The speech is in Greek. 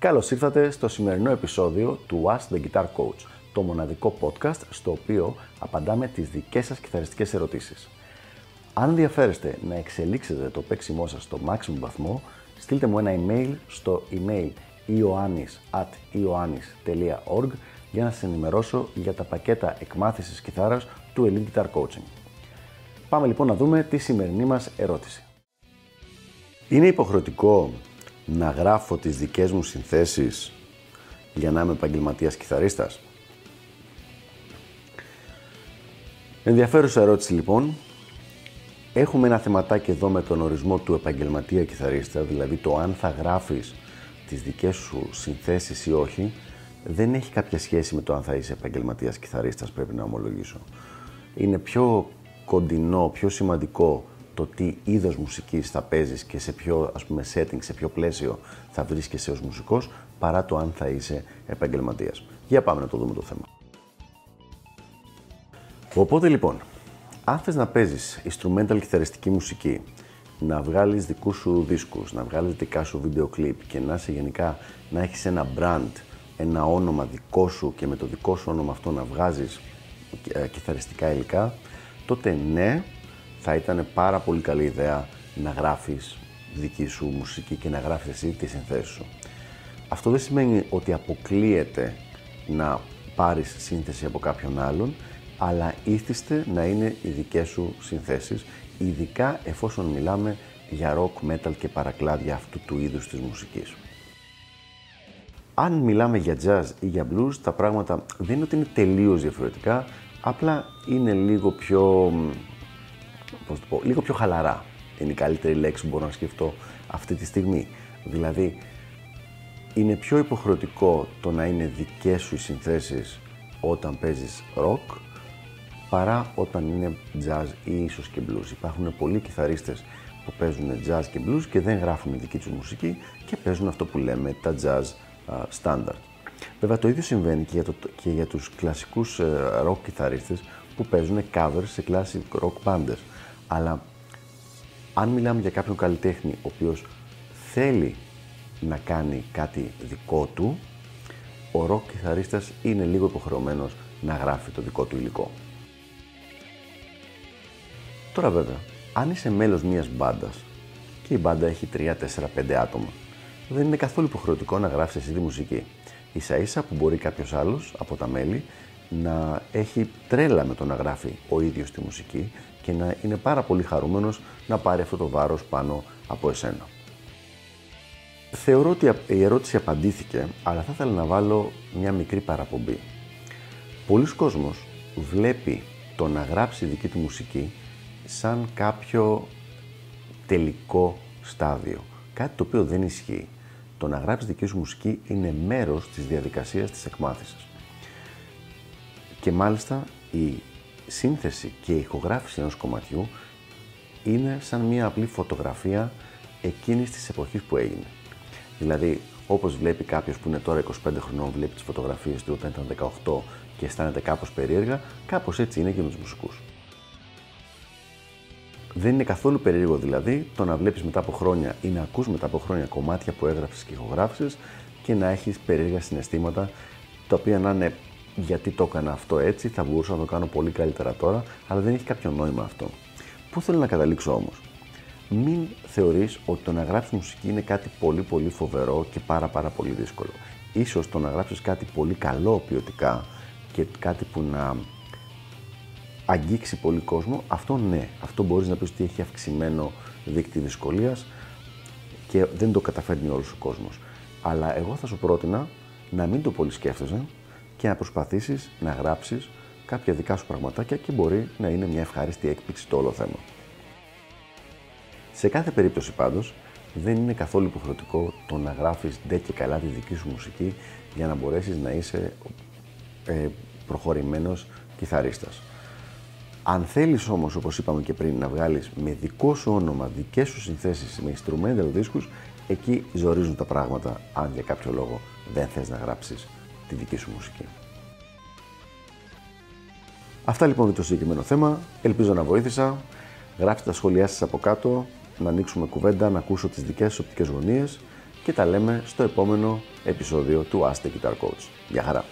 Καλώς ήρθατε στο σημερινό επεισόδιο του Ask the Guitar Coach, το μοναδικό podcast στο οποίο απαντάμε τις δικές σας κιθαριστικές ερωτήσεις. Αν ενδιαφέρεστε να εξελίξετε το παίξιμό σας στο maximum βαθμό, στείλτε μου ένα email στο email ioannis.ioannis.org για να σας ενημερώσω για τα πακέτα εκμάθησης κιθάρας του Elite Guitar Coaching. Πάμε λοιπόν να δούμε τη σημερινή μας ερώτηση. Είναι υποχρεωτικό να γράφω τις δικές μου συνθέσεις για να είμαι επαγγελματίας κιθαρίστας; Ενδιαφέρουσα ερώτηση λοιπόν. Έχουμε ένα θεματάκι εδώ με τον ορισμό του επαγγελματία κιθαρίστα, δηλαδή το αν θα γράφεις τις δικές σου συνθέσεις ή όχι, δεν έχει κάποια σχέση με το αν θα είσαι επαγγελματίας κιθαρίστας, πρέπει να ομολογήσω. Είναι πιο κοντινό, πιο σημαντικό το τι είδος μουσικής θα παίζεις και σε ποιο ας πούμε setting, σε ποιο πλαίσιο θα βρίσκεσαι ως μουσικός, παρά το αν θα είσαι επαγγελματίας. Για πάμε να το δούμε το θέμα. Οπότε λοιπόν, αν θες να παίζεις instrumental κιθαριστική μουσική, να βγάλεις δικούς σου δίσκους, να βγάλεις δικά σου βίντεο κλιπ και να είσαι γενικά να έχεις ένα brand, ένα όνομα δικό σου και με το δικό σου όνομα αυτό να βγάζεις ε, κιθαριστικά υλικά, τότε ναι, θα ήταν πάρα πολύ καλή ιδέα να γράφεις δική σου μουσική και να γράφεις εσύ τη συνθέση σου. Αυτό δεν σημαίνει ότι αποκλείεται να πάρεις σύνθεση από κάποιον άλλον, αλλά ήθιστε να είναι οι δικές σου συνθέσεις, ειδικά εφόσον μιλάμε για rock, metal και παρακλάδια αυτού του είδους της μουσικής. Αν μιλάμε για jazz ή για blues, τα πράγματα δεν είναι ότι είναι τελείως διαφορετικά, απλά είναι λίγο πιο πώς το πω, λίγο πιο χαλαρά. Είναι η καλύτερη λέξη που μπορώ να σκεφτώ αυτή τη στιγμή. Δηλαδή, είναι πιο υποχρεωτικό το να είναι δικές σου οι συνθέσεις όταν παίζεις rock παρά όταν είναι jazz ή ίσως και blues. Υπάρχουν πολλοί κιθαρίστες που παίζουν jazz και blues και δεν γράφουν δική τους μουσική και παίζουν αυτό που λέμε τα jazz standard. Βέβαια το ίδιο συμβαίνει και για, το, και για τους κλασικούς ε, rock κιθαρίστες που παίζουν covers σε classic rock bands. Αλλά αν μιλάμε για κάποιον καλλιτέχνη ο οποίος θέλει να κάνει κάτι δικό του, ο ροκ κιθαρίστας είναι λίγο υποχρεωμένος να γράφει το δικό του υλικό. Τώρα βέβαια, αν είσαι μέλος μιας μπάντας και η μπάντα έχει 3, 4, 5 άτομα, δεν είναι καθόλου υποχρεωτικό να γράφεις εσύ τη μουσική. Ίσα ίσα που μπορεί κάποιος άλλος από τα μέλη να έχει τρέλα με το να γράφει ο ίδιος τη μουσική και να είναι πάρα πολύ χαρούμενος να πάρει αυτό το βάρος πάνω από εσένα. Θεωρώ ότι η ερώτηση απαντήθηκε, αλλά θα ήθελα να βάλω μια μικρή παραπομπή. Πολλοί κόσμος βλέπει το να γράψει δική του μουσική σαν κάποιο τελικό στάδιο. Κάτι το οποίο δεν ισχύει. Το να γράψει δική σου μουσική είναι μέρος της διαδικασίας της εκμάθησης. Και μάλιστα η σύνθεση και η ηχογράφηση ενός κομματιού είναι σαν μια απλή φωτογραφία εκείνης της εποχής που έγινε. Δηλαδή, όπως βλέπει κάποιος που είναι τώρα 25 χρονών, βλέπει τις φωτογραφίες του όταν ήταν 18 και αισθάνεται κάπως περίεργα, κάπως έτσι είναι και με τους μουσικούς. Δεν είναι καθόλου περίεργο δηλαδή το να βλέπεις μετά από χρόνια ή να ακούς μετά από χρόνια κομμάτια που έγραψες και ηχογράφησες και να έχεις περίεργα συναισθήματα τα οποία να είναι γιατί το έκανα αυτό έτσι, θα μπορούσα να το κάνω πολύ καλύτερα τώρα, αλλά δεν έχει κάποιο νόημα αυτό. Πού θέλω να καταλήξω όμως; Μην θεωρείς ότι το να γράψεις μουσική είναι κάτι πολύ πολύ φοβερό και πάρα πάρα πολύ δύσκολο. Ίσως το να γράψεις κάτι πολύ καλό ποιοτικά και κάτι που να αγγίξει πολύ κόσμο, αυτό ναι, αυτό μπορείς να πεις ότι έχει αυξημένο δίκτυο δυσκολίας και δεν το καταφέρνει όλος ο κόσμος. Αλλά εγώ θα σου πρότεινα να μην το πολύ σκέφτεσαι, και να προσπαθήσεις να γράψεις κάποια δικά σου πραγματάκια και μπορεί να είναι μια ευχάριστη έκπληξη το όλο θέμα. Σε κάθε περίπτωση πάντως, δεν είναι καθόλου υποχρεωτικό το να γράφεις ντε και καλά τη δική σου μουσική για να μπορέσεις να είσαι ε, προχωρημένος κιθαρίστας. Αν θέλεις όμως, όπως είπαμε και πριν, να βγάλεις με δικό σου όνομα, δικές σου συνθέσεις, με instrumental δίσκους, εκεί ζορίζουν τα πράγματα, αν για κάποιο λόγο δεν θες να γράψεις τη δική σου μουσική. Αυτά λοιπόν για το συγκεκριμένο θέμα. Ελπίζω να βοήθησα. Γράψτε τα σχόλιά σας από κάτω, να ανοίξουμε κουβέντα, να ακούσω τις δικές σας οπτικές γωνίες και τα λέμε στο επόμενο επεισόδιο του Ask the Guitar Coach. Γεια χαρά!